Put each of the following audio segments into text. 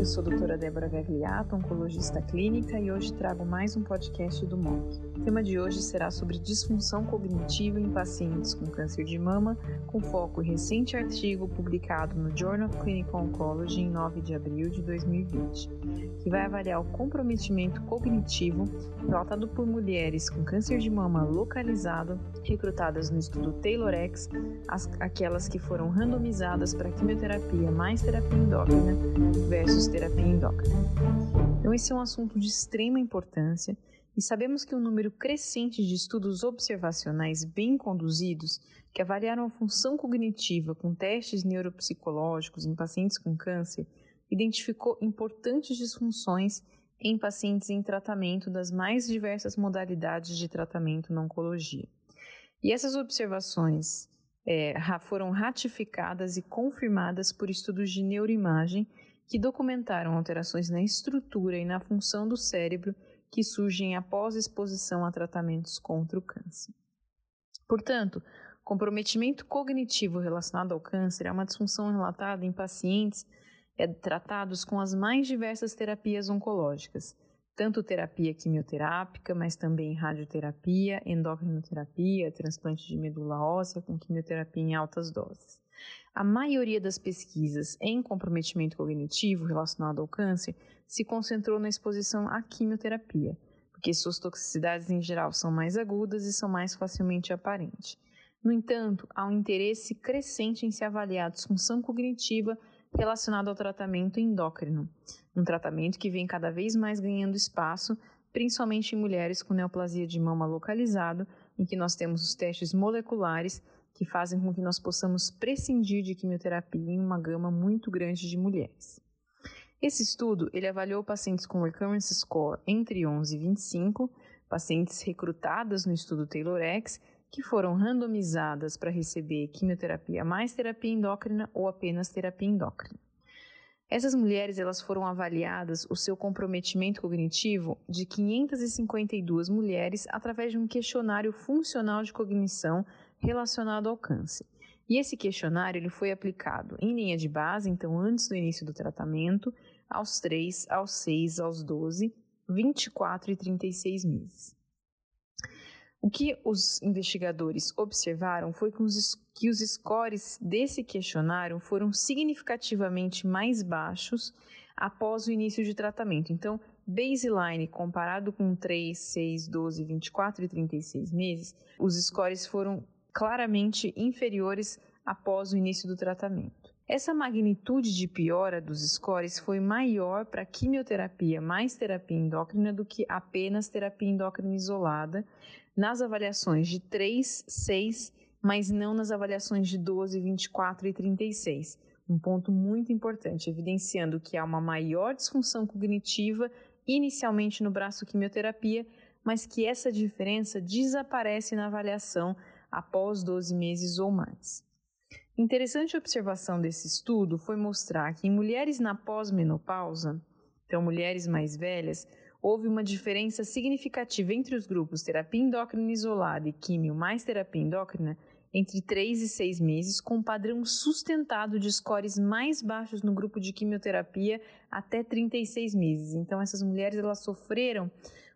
eu sou a doutora Débora Gagliato, oncologista clínica, e hoje trago mais um podcast do MOC. O tema de hoje será sobre disfunção cognitiva em pacientes com câncer de mama, com foco em recente artigo publicado no Journal of Clinical Oncology em 9 de abril de 2020, que vai avaliar o comprometimento cognitivo relatado por mulheres com câncer de mama localizado, recrutadas no estudo TaylorX, aquelas que foram randomizadas para quimioterapia mais terapia endócrina versus terapia endócrina. Então, esse é um assunto de extrema importância e sabemos que um número crescente de estudos observacionais bem conduzidos que avaliaram a função cognitiva com testes neuropsicológicos em pacientes com câncer identificou importantes disfunções em pacientes em tratamento das mais diversas modalidades de tratamento na oncologia. E essas observações é, foram ratificadas e confirmadas por estudos de neuroimagem que documentaram alterações na estrutura e na função do cérebro que surgem após exposição a tratamentos contra o câncer. Portanto, comprometimento cognitivo relacionado ao câncer é uma disfunção relatada em pacientes é, tratados com as mais diversas terapias oncológicas, tanto terapia quimioterápica, mas também radioterapia, endocrinoterapia, transplante de medula óssea com quimioterapia em altas doses. A maioria das pesquisas em comprometimento cognitivo relacionado ao câncer se concentrou na exposição à quimioterapia, porque suas toxicidades em geral são mais agudas e são mais facilmente aparentes. No entanto, há um interesse crescente em se avaliar a disfunção cognitiva relacionada ao tratamento endócrino, um tratamento que vem cada vez mais ganhando espaço, principalmente em mulheres com neoplasia de mama localizado, em que nós temos os testes moleculares que fazem com que nós possamos prescindir de quimioterapia em uma gama muito grande de mulheres. Esse estudo ele avaliou pacientes com recurrence score entre 11 e 25, pacientes recrutadas no estudo TaylorX, que foram randomizadas para receber quimioterapia mais terapia endócrina ou apenas terapia endócrina. Essas mulheres elas foram avaliadas o seu comprometimento cognitivo de 552 mulheres através de um questionário funcional de cognição relacionado ao câncer. E esse questionário ele foi aplicado em linha de base, então antes do início do tratamento, aos 3, aos 6, aos 12, 24 e 36 meses. O que os investigadores observaram foi que os, que os scores desse questionário foram significativamente mais baixos após o início de tratamento. Então, baseline comparado com 3, 6, 12, 24 e 36 meses, os scores foram claramente inferiores após o início do tratamento. Essa magnitude de piora dos scores foi maior para quimioterapia mais terapia endócrina do que apenas terapia endócrina isolada nas avaliações de 3, 6, mas não nas avaliações de 12, 24 e 36. Um ponto muito importante, evidenciando que há uma maior disfunção cognitiva inicialmente no braço quimioterapia, mas que essa diferença desaparece na avaliação após 12 meses ou mais. Interessante observação desse estudo foi mostrar que em mulheres na pós-menopausa, então mulheres mais velhas, houve uma diferença significativa entre os grupos terapia endócrina isolada e químio mais terapia endócrina entre 3 e 6 meses, com um padrão sustentado de scores mais baixos no grupo de quimioterapia até 36 meses. Então, essas mulheres elas sofreram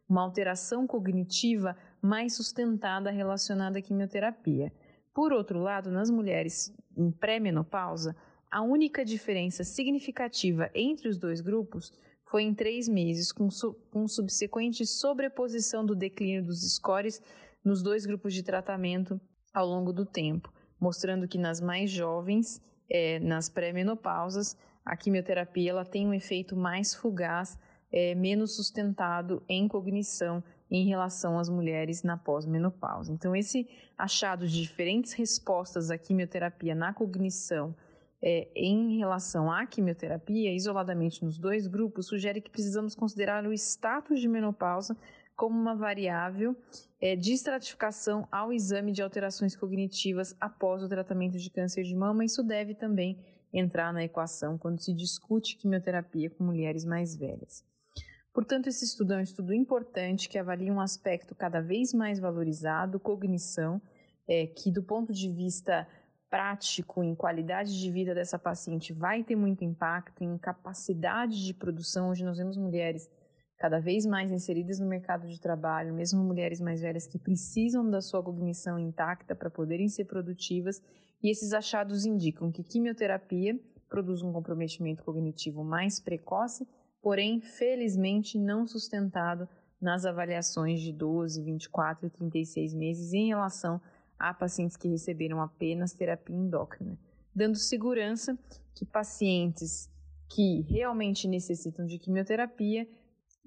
uma alteração cognitiva mais sustentada relacionada à quimioterapia. Por outro lado, nas mulheres em pré-menopausa, a única diferença significativa entre os dois grupos foi em três meses, com, su com subsequente sobreposição do declínio dos scores nos dois grupos de tratamento ao longo do tempo, mostrando que nas mais jovens, é, nas pré-menopausas, a quimioterapia ela tem um efeito mais fugaz, é, menos sustentado em cognição em relação às mulheres na pós-menopausa. Então, esse achado de diferentes respostas à quimioterapia na cognição é, em relação à quimioterapia, isoladamente nos dois grupos, sugere que precisamos considerar o status de menopausa como uma variável é, de estratificação ao exame de alterações cognitivas após o tratamento de câncer de mama. Isso deve também entrar na equação quando se discute quimioterapia com mulheres mais velhas. Portanto, esse estudo é um estudo importante que avalia um aspecto cada vez mais valorizado, cognição, é, que do ponto de vista prático, em qualidade de vida dessa paciente, vai ter muito impacto em capacidade de produção. Hoje nós vemos mulheres cada vez mais inseridas no mercado de trabalho, mesmo mulheres mais velhas que precisam da sua cognição intacta para poderem ser produtivas, e esses achados indicam que quimioterapia produz um comprometimento cognitivo mais precoce, porém, felizmente, não sustentado nas avaliações de 12, 24 e 36 meses em relação a pacientes que receberam apenas terapia endócrina, dando segurança que pacientes que realmente necessitam de quimioterapia,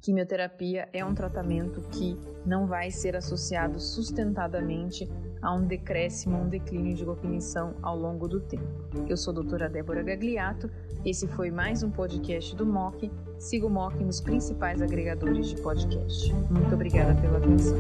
quimioterapia é um tratamento que não vai ser associado sustentadamente a um decréscimo, um declínio de cognição ao longo do tempo. Eu sou a doutora Débora Gagliato, esse foi mais um podcast do MOC. Siga o MOC nos principais agregadores de podcast. Muito obrigada pela atenção.